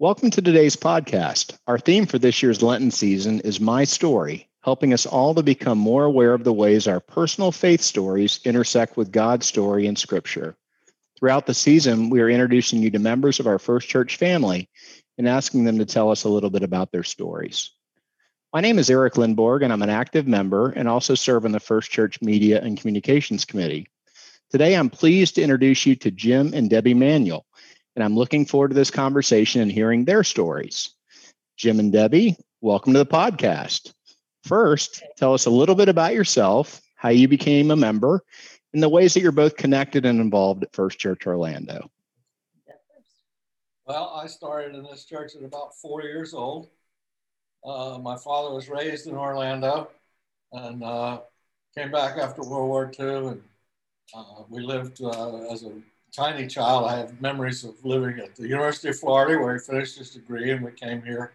Welcome to today's podcast. Our theme for this year's Lenten season is My Story, helping us all to become more aware of the ways our personal faith stories intersect with God's story in Scripture. Throughout the season, we are introducing you to members of our First Church family and asking them to tell us a little bit about their stories. My name is Eric Lindborg, and I'm an active member and also serve on the First Church Media and Communications Committee. Today, I'm pleased to introduce you to Jim and Debbie Manuel and I'm looking forward to this conversation and hearing their stories. Jim and Debbie, welcome to the podcast. First, tell us a little bit about yourself, how you became a member, and the ways that you're both connected and involved at First Church Orlando. Well, I started in this church at about four years old. Uh, my father was raised in Orlando and uh, came back after World War II, and uh, we lived uh, as a tiny child, I have memories of living at the University of Florida where he finished his degree, and we came here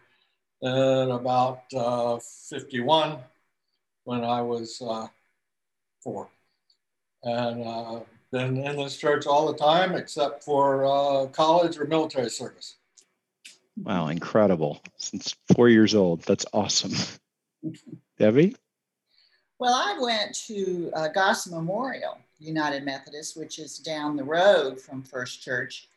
at about uh, 51 when I was uh, four. And uh, been in this church all the time except for uh, college or military service. Wow, incredible. Since four years old. That's awesome. Debbie? Well, I went to uh, Goss Memorial United Methodist, which is down the road from First Church.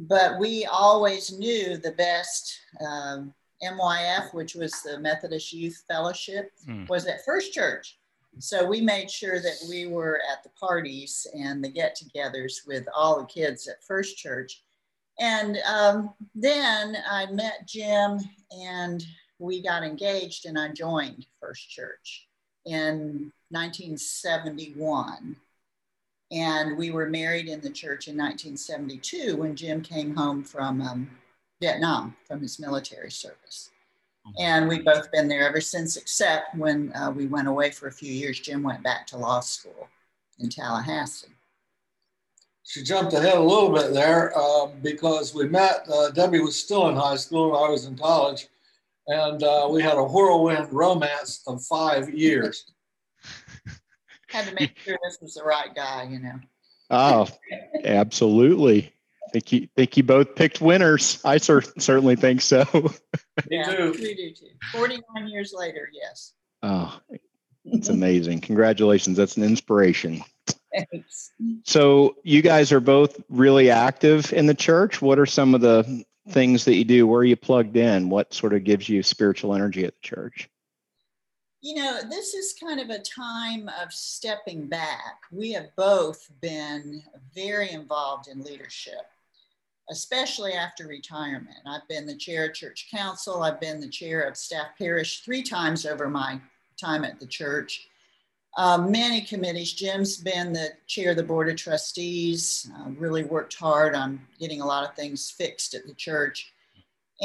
But we always knew the best um, MYF, which was the Methodist Youth Fellowship, mm. was at First Church. So we made sure that we were at the parties and the get togethers with all the kids at First Church. And um, then I met Jim and we got engaged and I joined First Church in 1971. And we were married in the church in 1972 when Jim came home from um, Vietnam from his military service. Mm-hmm. And we've both been there ever since, except when uh, we went away for a few years, Jim went back to law school in Tallahassee. She jumped ahead a little bit there uh, because we met, uh, Debbie was still in high school, I was in college, and uh, we had a whirlwind romance of five years had to make sure this was the right guy, you know. Oh, absolutely. Think you think you both picked winners. I cer- certainly think so. yeah, we do too. Forty-nine years later, yes. Oh, it's amazing! Congratulations. That's an inspiration. Thanks. So you guys are both really active in the church. What are some of the things that you do? Where are you plugged in? What sort of gives you spiritual energy at the church? You know, this is kind of a time of stepping back. We have both been very involved in leadership, especially after retirement. I've been the chair of church council, I've been the chair of staff parish three times over my time at the church. Um, many committees. Jim's been the chair of the board of trustees, uh, really worked hard on getting a lot of things fixed at the church.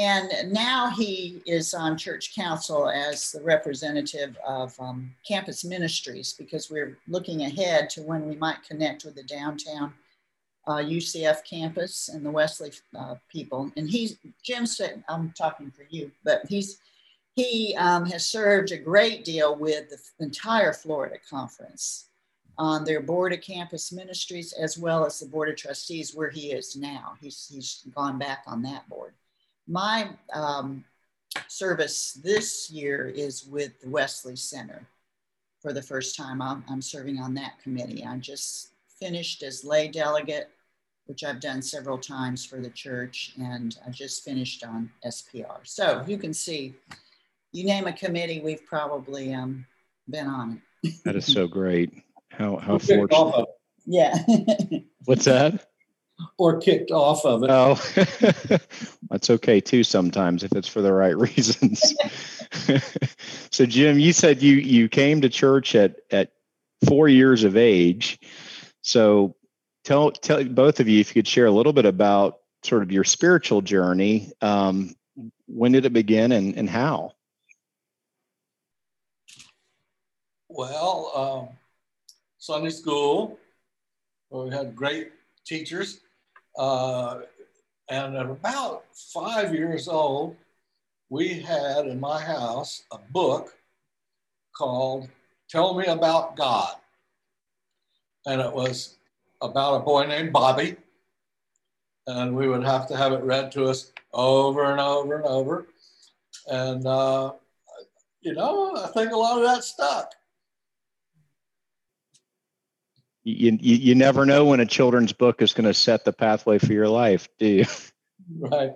And now he is on church council as the representative of um, campus ministries because we're looking ahead to when we might connect with the downtown uh, UCF campus and the Wesley uh, people. And he's, Jim said, I'm talking for you, but he's, he um, has served a great deal with the entire Florida conference on their board of campus ministries as well as the board of trustees where he is now. He's, he's gone back on that board my um, service this year is with the Wesley Center for the first time. I'm, I'm serving on that committee. I just finished as lay delegate, which I've done several times for the church, and I just finished on SPR. So you can see, you name a committee, we've probably um, been on it. that is so great. How how fortunate. Yeah. What's that? Or kicked off of it. Oh, that's okay too sometimes if it's for the right reasons. so, Jim, you said you you came to church at at four years of age. So, tell tell both of you if you could share a little bit about sort of your spiritual journey. Um, when did it begin and, and how? Well, um, Sunday school, we had great teachers. Uh, and at about five years old, we had in my house a book called Tell Me About God. And it was about a boy named Bobby. And we would have to have it read to us over and over and over. And, uh, you know, I think a lot of that stuck. You, you, you never know when a children's book is going to set the pathway for your life, do you? Right.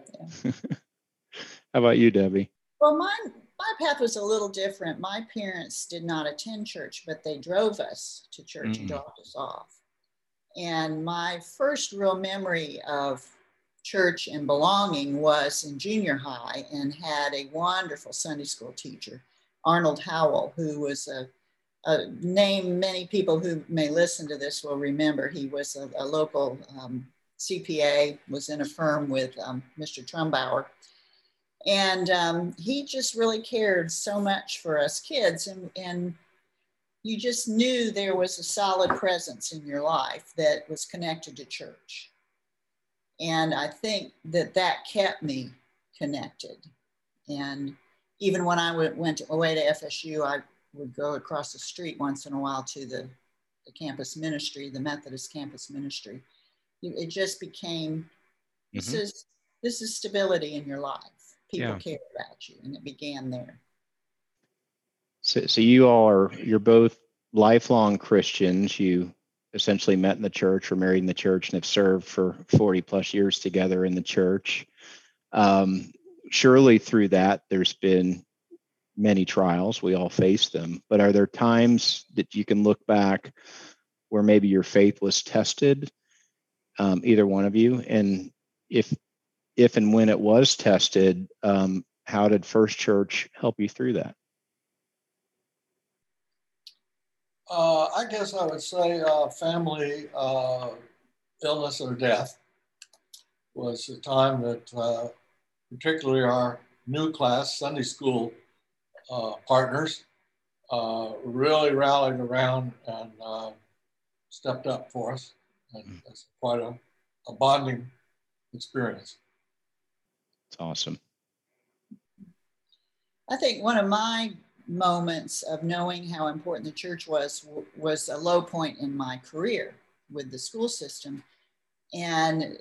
How about you, Debbie? Well, mine, my path was a little different. My parents did not attend church, but they drove us to church mm. and dropped us off. And my first real memory of church and belonging was in junior high and had a wonderful Sunday school teacher, Arnold Howell, who was a, a name many people who may listen to this will remember. He was a, a local um, CPA, was in a firm with um, Mr. Trumbauer. And um, he just really cared so much for us kids. And, and you just knew there was a solid presence in your life that was connected to church. And I think that that kept me connected. And even when I went, went away to FSU, I would go across the street once in a while to the, the campus ministry, the Methodist campus ministry. It just became this mm-hmm. is this is stability in your life. People yeah. care about you, and it began there. So, so you all are you're both lifelong Christians. You essentially met in the church or married in the church and have served for 40 plus years together in the church. Um, surely through that, there's been many trials. We all face them. But are there times that you can look back where maybe your faith was tested, um, either one of you? And if if and when it was tested, um, how did First Church help you through that? Uh, I guess I would say uh, family uh, illness or death was the time that, uh, particularly our new class, Sunday school partners, uh, really rallied around and stepped up for us. And mm. it's quite a, a bonding experience. It's awesome. I think one of my moments of knowing how important the church was was a low point in my career with the school system and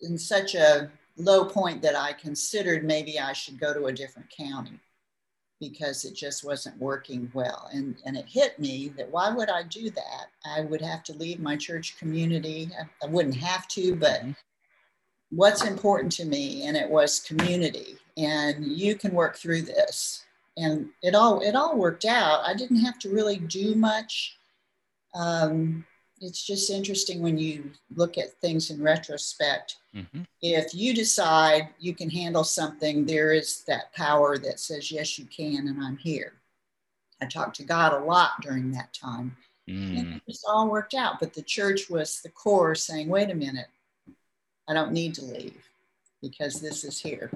in such a low point that i considered maybe i should go to a different county because it just wasn't working well and, and it hit me that why would i do that i would have to leave my church community i, I wouldn't have to but mm-hmm. what's important to me and it was community and you can work through this and it all it all worked out. I didn't have to really do much. Um, it's just interesting when you look at things in retrospect. Mm-hmm. If you decide you can handle something, there is that power that says, Yes, you can, and I'm here. I talked to God a lot during that time. Mm. And it just all worked out. But the church was the core saying, Wait a minute, I don't need to leave because this is here.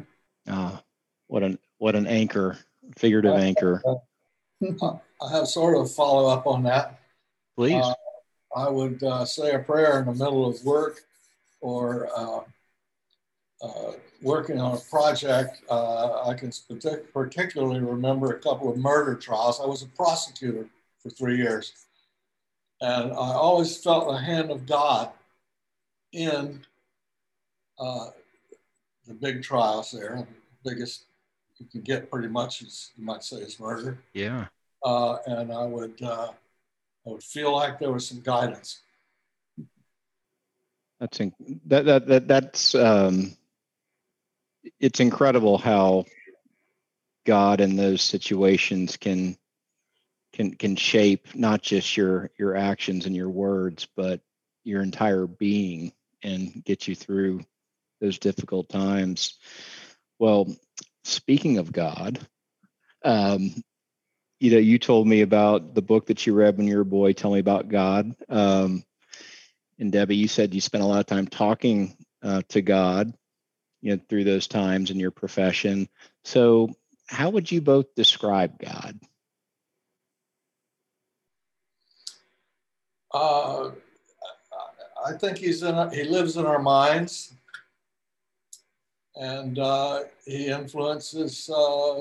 Ah, what an what an anchor figurative anchor. I have sort of follow up on that. Please. Uh, I would uh, say a prayer in the middle of work or uh, uh working on a project. Uh, I can particularly remember a couple of murder trials. I was a prosecutor for three years. And I always felt the hand of God in uh, the big trials there, the biggest you can get pretty much, as you might say, is murder. Yeah. Uh, and I would, uh, I would feel like there was some guidance. That's that that that that's um, it's incredible how God in those situations can can can shape not just your your actions and your words, but your entire being and get you through those difficult times. Well, speaking of God, um, you know, you told me about the book that you read when you were a boy. Tell me about God. Um, and Debbie, you said you spent a lot of time talking uh, to God, you know, through those times in your profession. So, how would you both describe God? Uh, I think he's in. He lives in our minds, and uh, he influences uh,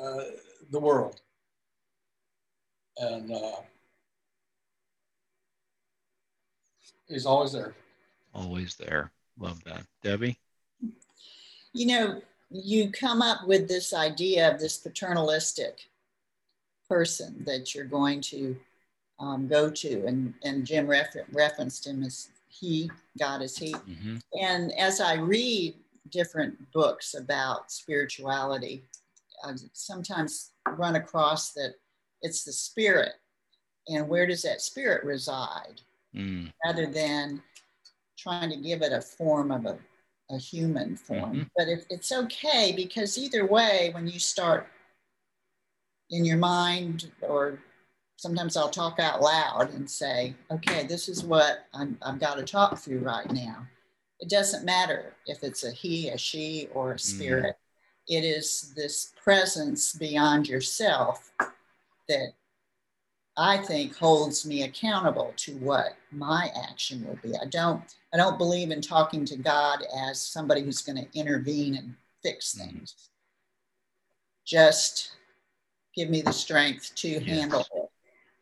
uh the world. And uh, he's always there. Always there. Love that, Debbie. You know, you come up with this idea of this paternalistic person that you're going to um, go to. And, and Jim refer- referenced him as he, God is he. Mm-hmm. And as I read different books about spirituality, I sometimes run across that it's the spirit. And where does that spirit reside? Mm. Rather than trying to give it a form of a, a human form. Mm-hmm. But if it's okay because either way, when you start in your mind or sometimes I'll talk out loud and say, okay, this is what I'm, I've got to talk through right now. It doesn't matter if it's a he, a she, or a mm-hmm. spirit. It is this presence beyond yourself that I think holds me accountable to what my action will be. I don't I don't believe in talking to God as somebody who's going to intervene and fix mm-hmm. things. Just give me the strength to yes. handle it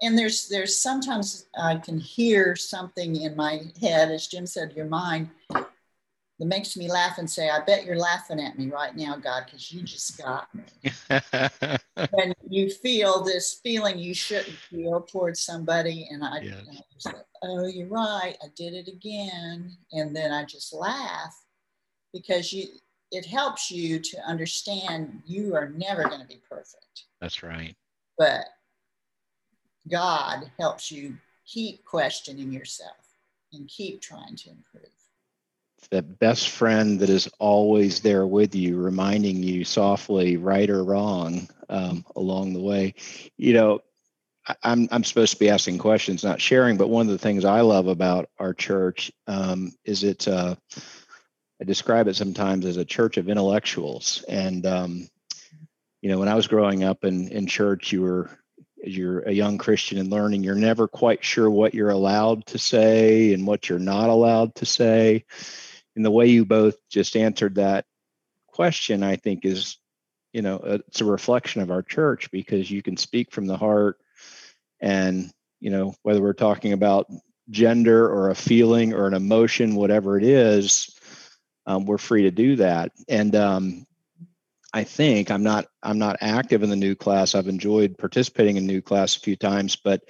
and there's there's sometimes I can hear something in my head, as Jim said, your mind that makes me laugh and say, I bet you're laughing at me right now, God, because you just got me. when you feel this feeling you shouldn't feel towards somebody, and I, yes. and I just like, oh, you're right, I did it again. And then I just laugh because you it helps you to understand you are never going to be perfect. That's right. But God helps you keep questioning yourself and keep trying to improve. That best friend that is always there with you, reminding you softly, right or wrong, um, along the way. You know, I'm I'm supposed to be asking questions, not sharing. But one of the things I love about our church um, is it. Uh, I describe it sometimes as a church of intellectuals, and um, you know, when I was growing up in in church, you were as you're a young Christian and learning, you're never quite sure what you're allowed to say and what you're not allowed to say. And the way you both just answered that question, I think, is, you know, it's a reflection of our church because you can speak from the heart. And, you know, whether we're talking about gender or a feeling or an emotion, whatever it is, um, we're free to do that. And, um, I think I'm not I'm not active in the new class. I've enjoyed participating in new class a few times, but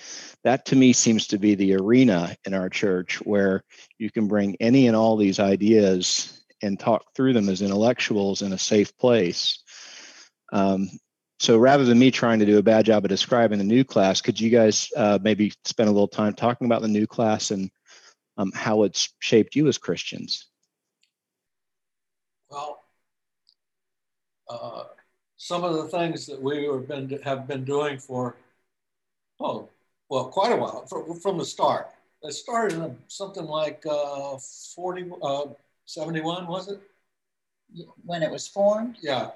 that to me seems to be the arena in our church where you can bring any and all these ideas and talk through them as intellectuals in a safe place. Um, so rather than me trying to do a bad job of describing the new class, could you guys uh, maybe spend a little time talking about the new class and um, how it's shaped you as Christians? Well, uh, some of the things that we have been, have been doing for, oh, well, quite a while, from, from the start. It started in something like uh, 40, uh, 71, was it? When it was formed? Yeah.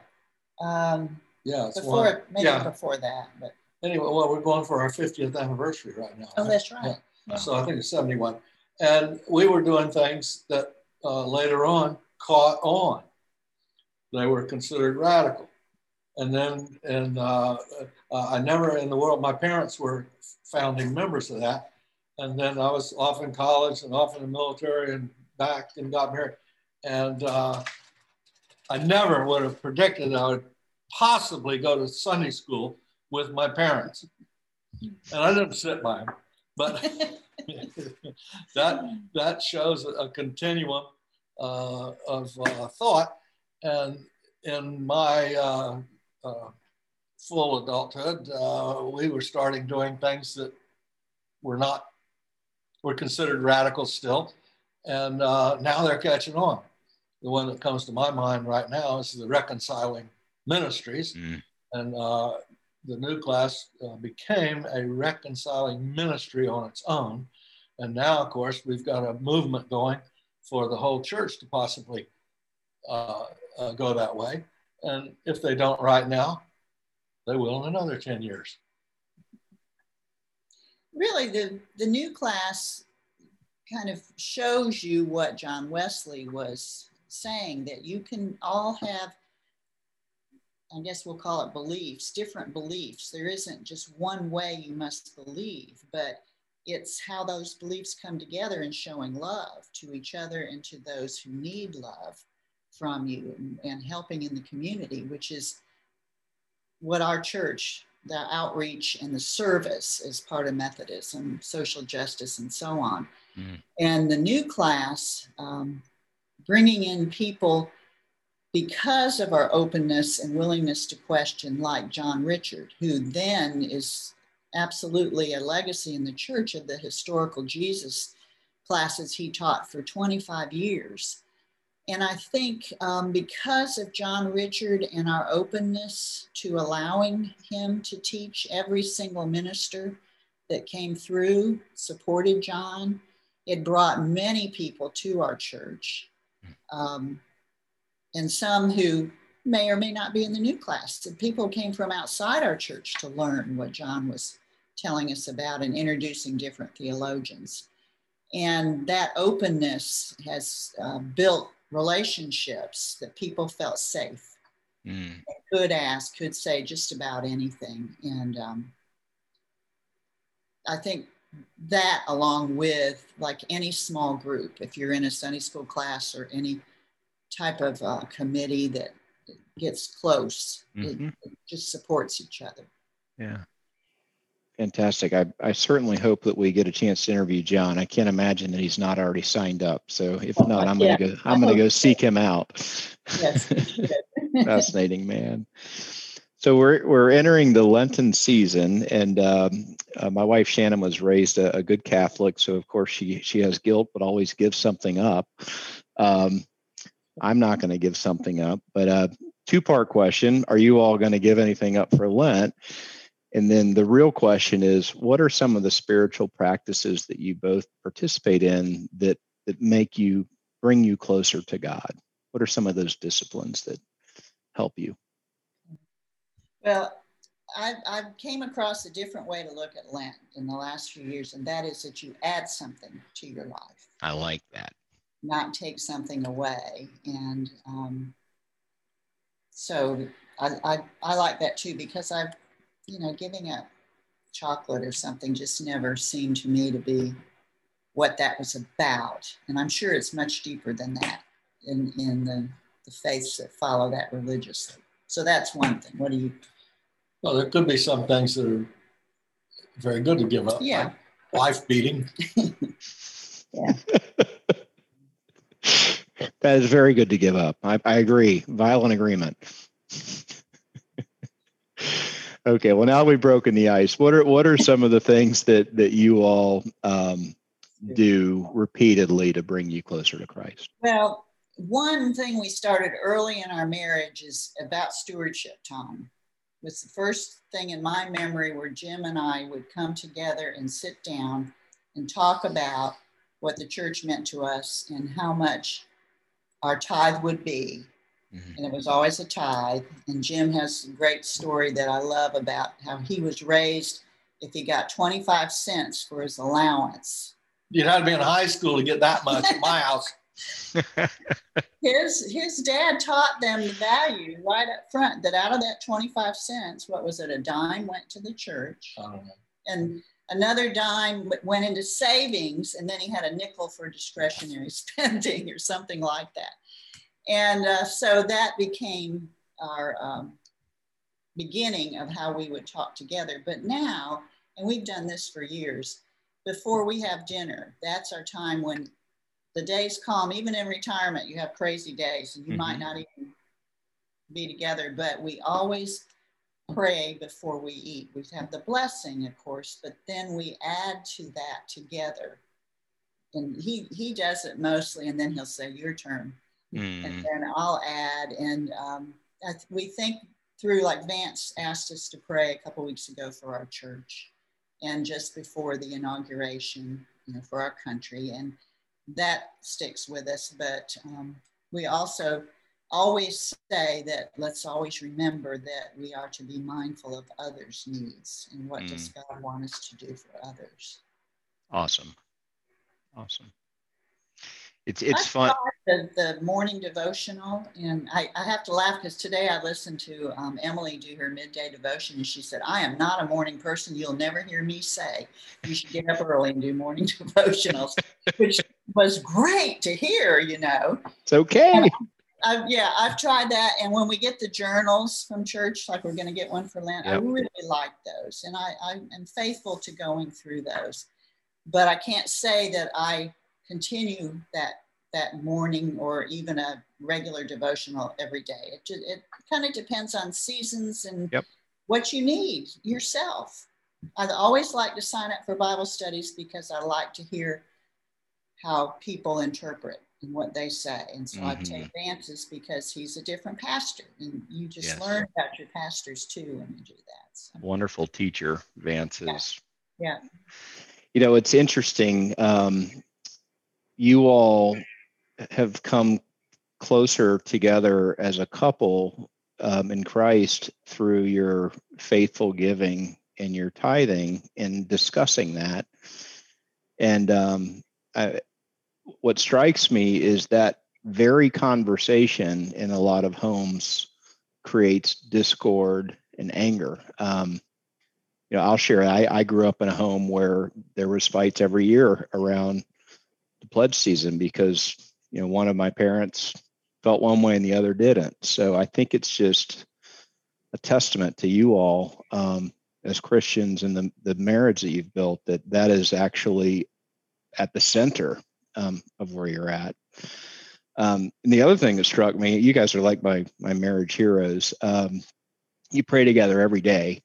Um, yeah. Before, one. maybe yeah. before that. But anyway, well, we're going for our 50th anniversary right now. Oh, right? that's right. Yeah. Yeah. So I think it's 71. And we were doing things that uh, later on caught on they were considered radical. And then, and uh, uh, I never in the world, my parents were founding members of that. And then I was off in college and off in the military and back and got married. And uh, I never would have predicted I would possibly go to Sunday school with my parents. And I didn't sit by them, but that, that shows a continuum uh, of uh, thought. And in my uh, uh, full adulthood, uh, we were starting doing things that were not, were considered radical still. And uh, now they're catching on. The one that comes to my mind right now is the reconciling ministries. Mm. And uh, the new class uh, became a reconciling ministry on its own. And now, of course, we've got a movement going for the whole church to possibly uh, uh, go that way. And if they don't right now, they will in another 10 years. Really, the, the new class kind of shows you what John Wesley was saying that you can all have, I guess we'll call it beliefs, different beliefs. There isn't just one way you must believe, but it's how those beliefs come together in showing love to each other and to those who need love from you and, and helping in the community, which is what our church, the outreach and the service is part of Methodism, social justice, and so on. Mm. And the new class, um, bringing in people because of our openness and willingness to question, like John Richard, who then is absolutely a legacy in the church of the historical Jesus classes he taught for 25 years. And I think um, because of John Richard and our openness to allowing him to teach, every single minister that came through supported John. It brought many people to our church, um, and some who may or may not be in the new class. People came from outside our church to learn what John was telling us about and introducing different theologians. And that openness has uh, built relationships that people felt safe, mm. could ask, could say just about anything. And um, I think that, along with like any small group, if you're in a Sunday school class or any type of uh, committee that gets close, mm-hmm. it, it just supports each other. Yeah. Fantastic. I, I certainly hope that we get a chance to interview John. I can't imagine that he's not already signed up. So if oh, not, I'm yeah. gonna go. I'm gonna go seek him out. Yes. Fascinating man. So we're we're entering the Lenten season, and um, uh, my wife Shannon was raised a, a, good Catholic, so of course she she has guilt, but always gives something up. Um, I'm not going to give something up, but a uh, two part question: Are you all going to give anything up for Lent? And then the real question is what are some of the spiritual practices that you both participate in that that make you bring you closer to God? What are some of those disciplines that help you? Well, I, I came across a different way to look at Lent in the last few years, and that is that you add something to your life. I like that. Not take something away. And um, so I, I, I like that too because I've you know, giving up chocolate or something just never seemed to me to be what that was about. And I'm sure it's much deeper than that in, in the, the faiths that follow that religiously. So that's one thing. What do you? Well, there could be some things that are very good to give up. Yeah. Like wife beating. yeah. that is very good to give up. I, I agree. Violent agreement. Okay, well now we've broken the ice. What are what are some of the things that that you all um, do repeatedly to bring you closer to Christ? Well, one thing we started early in our marriage is about stewardship. It was the first thing in my memory where Jim and I would come together and sit down and talk about what the church meant to us and how much our tithe would be. Mm-hmm. And it was always a tithe. And Jim has a great story that I love about how he was raised if he got 25 cents for his allowance. You'd have to be in high school to get that much in my house. his his dad taught them the value right up front that out of that 25 cents, what was it, a dime went to the church. And another dime went into savings, and then he had a nickel for discretionary spending or something like that. And uh, so that became our um, beginning of how we would talk together. But now, and we've done this for years, before we have dinner, that's our time when the day's calm. Even in retirement, you have crazy days and you mm-hmm. might not even be together, but we always pray before we eat. We have the blessing, of course, but then we add to that together. And he, he does it mostly, and then he'll say, Your turn. Mm. And then I'll add, and um, th- we think through, like Vance asked us to pray a couple weeks ago for our church and just before the inauguration, you know, for our country. And that sticks with us. But um, we also always say that let's always remember that we are to be mindful of others' needs and what mm. does God want us to do for others. Awesome. Awesome. It's it's I fun. The, the, morning devotional, and I, I have to laugh because today I listened to um, Emily do her midday devotion, and she said, "I am not a morning person. You'll never hear me say you should get up early and do morning devotionals," which was great to hear. You know, it's okay. I, yeah, I've tried that, and when we get the journals from church, like we're going to get one for Lent, yep. I really like those, and I, I am faithful to going through those. But I can't say that I continue that that morning or even a regular devotional every day. It, it kind of depends on seasons and yep. what you need yourself. I always like to sign up for Bible studies because I like to hear how people interpret and what they say. And so mm-hmm. I take Vance's because he's a different pastor and you just yes. learn about your pastors too when you do that. So. Wonderful teacher, Vance's. Yeah. yeah. You know, it's interesting. Um, you all have come closer together as a couple um, in Christ through your faithful giving and your tithing and discussing that. And um, I, what strikes me is that very conversation in a lot of homes creates discord and anger. Um, you know, I'll share. I, I grew up in a home where there was fights every year around the pledge season because you know one of my parents felt one way and the other didn't. So I think it's just a testament to you all um, as Christians and the the marriage that you've built that that is actually at the center um, of where you're at. Um, and the other thing that struck me, you guys are like my my marriage heroes. Um, you pray together every day.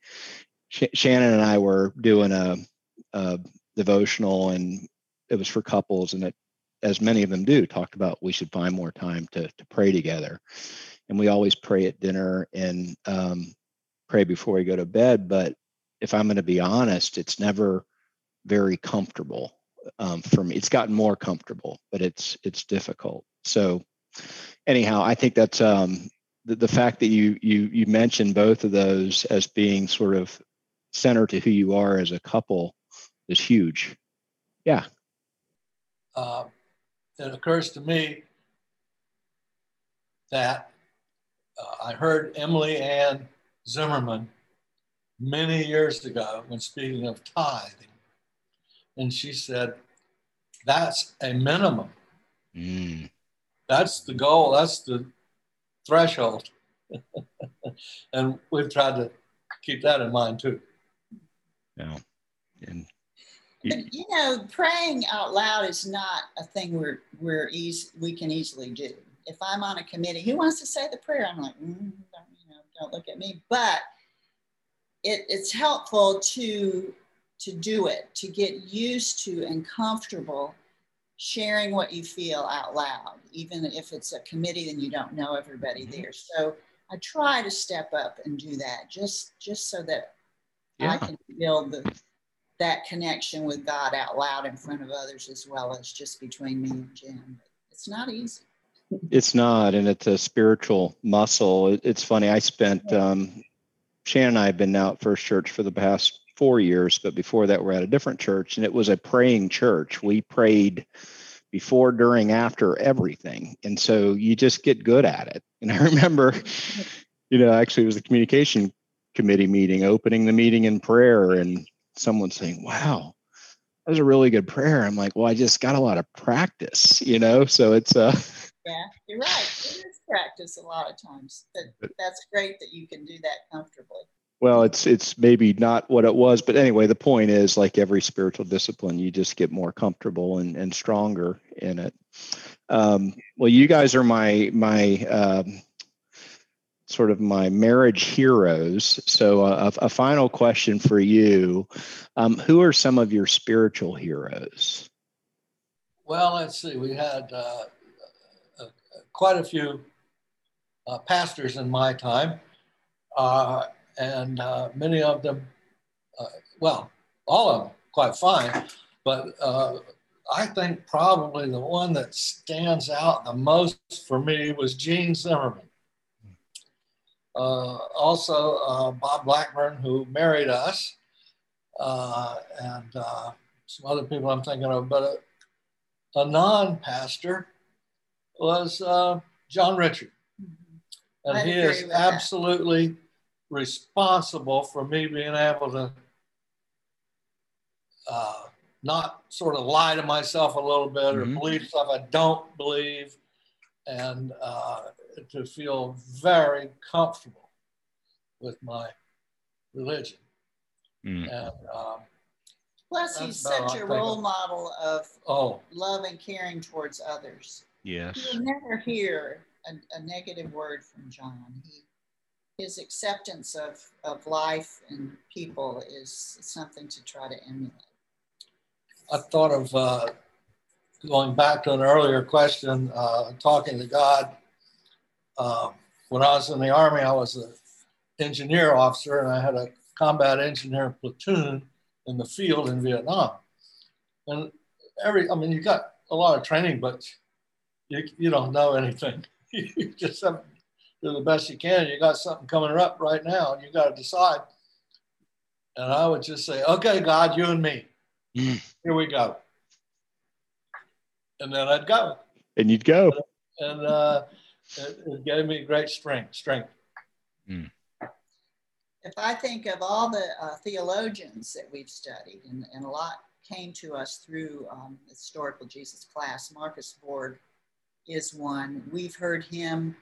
Sh- Shannon and I were doing a, a devotional, and it was for couples, and it, as many of them do, talked about we should find more time to to pray together. And we always pray at dinner and um, pray before we go to bed. But if I'm going to be honest, it's never very comfortable um, for me. It's gotten more comfortable, but it's it's difficult. So anyhow, I think that's um, the, the fact that you you you mentioned both of those as being sort of center to who you are as a couple is huge. Yeah. Uh, it occurs to me that uh, I heard Emily Ann Zimmerman many years ago when speaking of tithing and she said, That's a minimum. Mm. That's the goal, that's the threshold. and we've tried to keep that in mind too. Yeah. And but you know, praying out loud is not a thing we're we're easy we can easily do. If I'm on a committee, who wants to say the prayer? I'm like, mm, don't, you know, don't look at me. But it, it's helpful to to do it, to get used to and comfortable sharing what you feel out loud, even if it's a committee and you don't know everybody mm-hmm. there. So I try to step up and do that just just so that yeah. I can build the, that connection with God out loud in front of others as well as just between me and Jim. It's not easy. It's not, and it's a spiritual muscle. It's funny. I spent um, Shannon and I have been now at First Church for the past four years, but before that, we're at a different church, and it was a praying church. We prayed before, during, after everything. And so you just get good at it. And I remember, you know, actually, it was the communication committee meeting, opening the meeting in prayer, and someone saying, Wow, that was a really good prayer. I'm like, Well, I just got a lot of practice, you know? So it's, uh, yeah, you're right. It is practice a lot of times. But that's great that you can do that comfortably well it's it's maybe not what it was but anyway the point is like every spiritual discipline you just get more comfortable and, and stronger in it um, well you guys are my my um, sort of my marriage heroes. So uh, a, a, final question for you. Um, who are some of your spiritual heroes? Well let's see. We had uh, uh, quite a few uh, pastors in my time uh, and many of them, well, all of them quite fine, but I think probably the one that stands out the most for me was Gene Zimmerman. Uh, also, uh, Bob Blackburn, who married us, uh, and uh, some other people I'm thinking of, but a, a non pastor was uh, John Richard. And I he is with that. absolutely responsible for me being able to uh, not sort of lie to myself a little bit or Mhm. believe stuff I don't believe and uh, to feel very comfortable with my religion. Mm. And um, Plus, he's such a role of. model of oh, love and caring towards others. Yes. You'll never hear a, a negative word from John. He, his acceptance of, of life and people is something to try to emulate. I thought of uh, going back to an earlier question, uh, talking to God. Uh, when I was in the Army, I was an engineer officer and I had a combat engineer platoon in the field in Vietnam. And every, I mean, you got a lot of training, but you, you don't know anything. you just have to do the best you can. You got something coming up right now and you got to decide. And I would just say, okay, God, you and me Mm. here we go. And then I'd go. And you'd go. And uh, it, it gave me great strength. Strength. If I think of all the uh, theologians that we've studied, and, and a lot came to us through um, historical Jesus class, Marcus Borg is one. We've heard him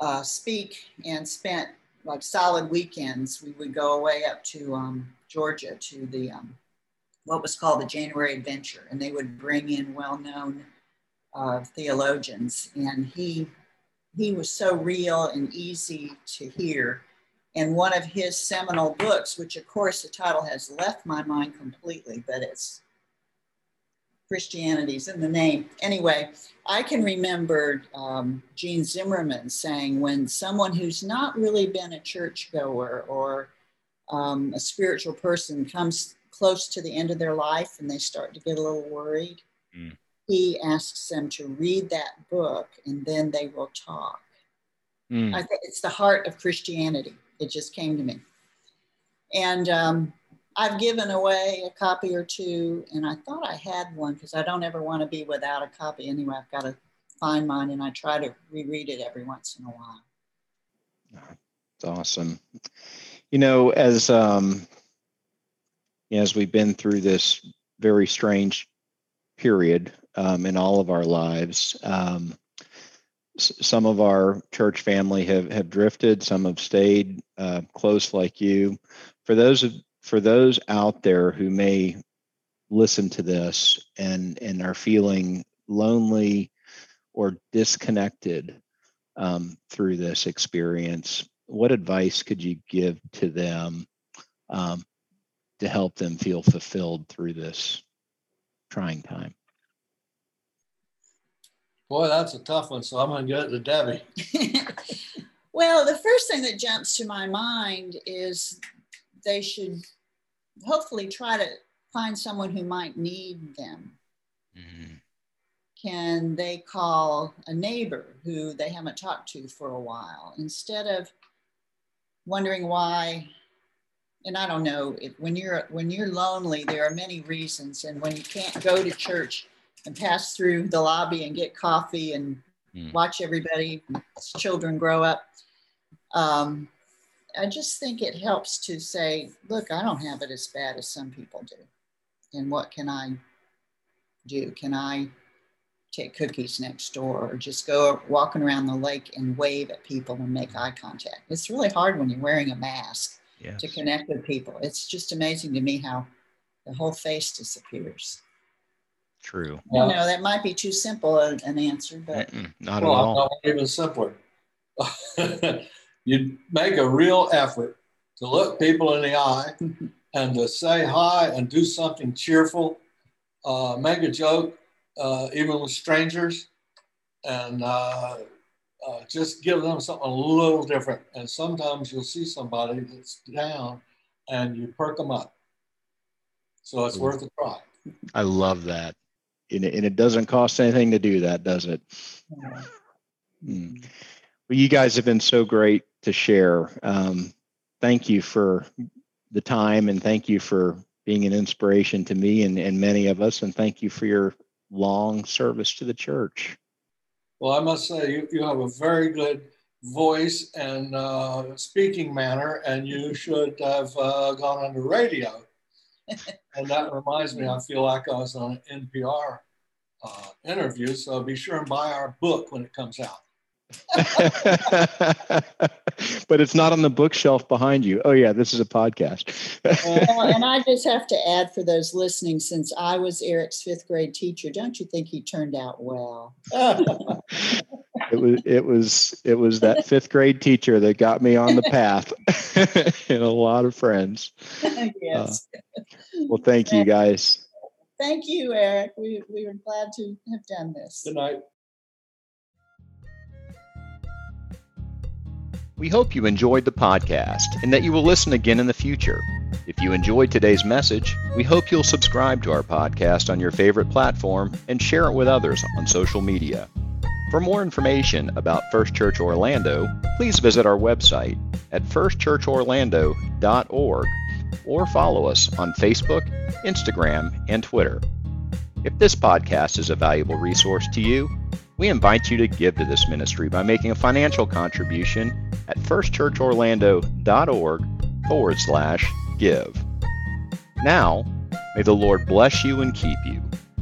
uh, speak and spent like solid weekends. We would go away up to um, Georgia to the um, what was called the January Adventure, and they would bring in well-known uh, theologians, and he he was so real and easy to hear. And one of his seminal books, which of course the title has left my mind completely, but it's Christianity's in the name. Anyway, I can remember um, Gene Zimmerman saying when someone who's not really been a churchgoer or um, a spiritual person comes close to the end of their life and they start to get a little worried, Mm. He asks them to read that book and then they will talk. Mm. I think it's the heart of Christianity. It just came to me. And um, I've given away a copy or two, and I thought I had one because I don't ever want to be without a copy anyway. I've got to find mine, and I try to reread it every once in a while. It's awesome. You know, as um, as we've been through this very strange period um, in all of our lives, um, some of our church family have have drifted. Some have stayed uh, close, like you. For those for those out there who may listen to this and and are feeling lonely or disconnected um, through this experience, what advice could you give to them um, to help them feel fulfilled through this trying time? Boy, that's a tough one. So I'm going to get it to Debbie. well, the first thing that jumps to my mind is they should hopefully try to find someone who might need them. Mm-hmm. Can they call a neighbor who they haven't talked to for a while instead of wondering why? And I don't know if when you're when you're lonely, there are many reasons, and when you can't go to church and pass through the lobby and get coffee and Mm. watch everybody children grow up. Um, i just think it helps to say look i don't have it as bad as some people do. And what can i do? Can i take cookies next door or just go walking around the lake and wave at people and make eye contact? It's really hard when you're wearing a mask Yes. to connect with people. It's just amazing to me how the whole face disappears True. I don't know that might be too simple an an answer but Mm-mm, not well, at all. no, even simpler. you make a real effort to look people in the eye and to say hi and do something cheerful, uh, make a joke, uh, even with strangers, and uh, uh, just give them something a little different. And sometimes you'll see somebody that's down and you perk them up. So it's worth a try. I love that. And it, and it doesn't cost anything to do that, does it? Mm. Well, you guys have been so great to share. Um, thank you for the time and thank you for being an inspiration to me and, and many of us. And thank you for your long service to the church. Well, I must say, you, you have a very good voice and uh, speaking manner, and you should have uh, gone on the radio. And that reminds me, I feel like I was on an NPR uh, interview. So be sure and buy our book when it comes out. but it's not on the bookshelf behind you. Oh yeah, this is a podcast. well, and I just have to add for those listening, since I was Eric's fifth grade teacher, don't you think he turned out well? it was it was it was that fifth grade teacher that got me on the path and a lot of friends. yes. Uh, well, thank you guys. Thank you, Eric. We we were glad to have done this. Good night. We hope you enjoyed the podcast and that you will listen again in the future. If you enjoyed today's message, we hope you'll subscribe to our podcast on your favorite platform and share it with others on social media. For more information about First Church Orlando, please visit our website at firstchurchorlando.org or follow us on Facebook, Instagram, and Twitter. If this podcast is a valuable resource to you, we invite you to give to this ministry by making a financial contribution at firstchurchorlando.org forward slash give. Now, may the Lord bless you and keep you.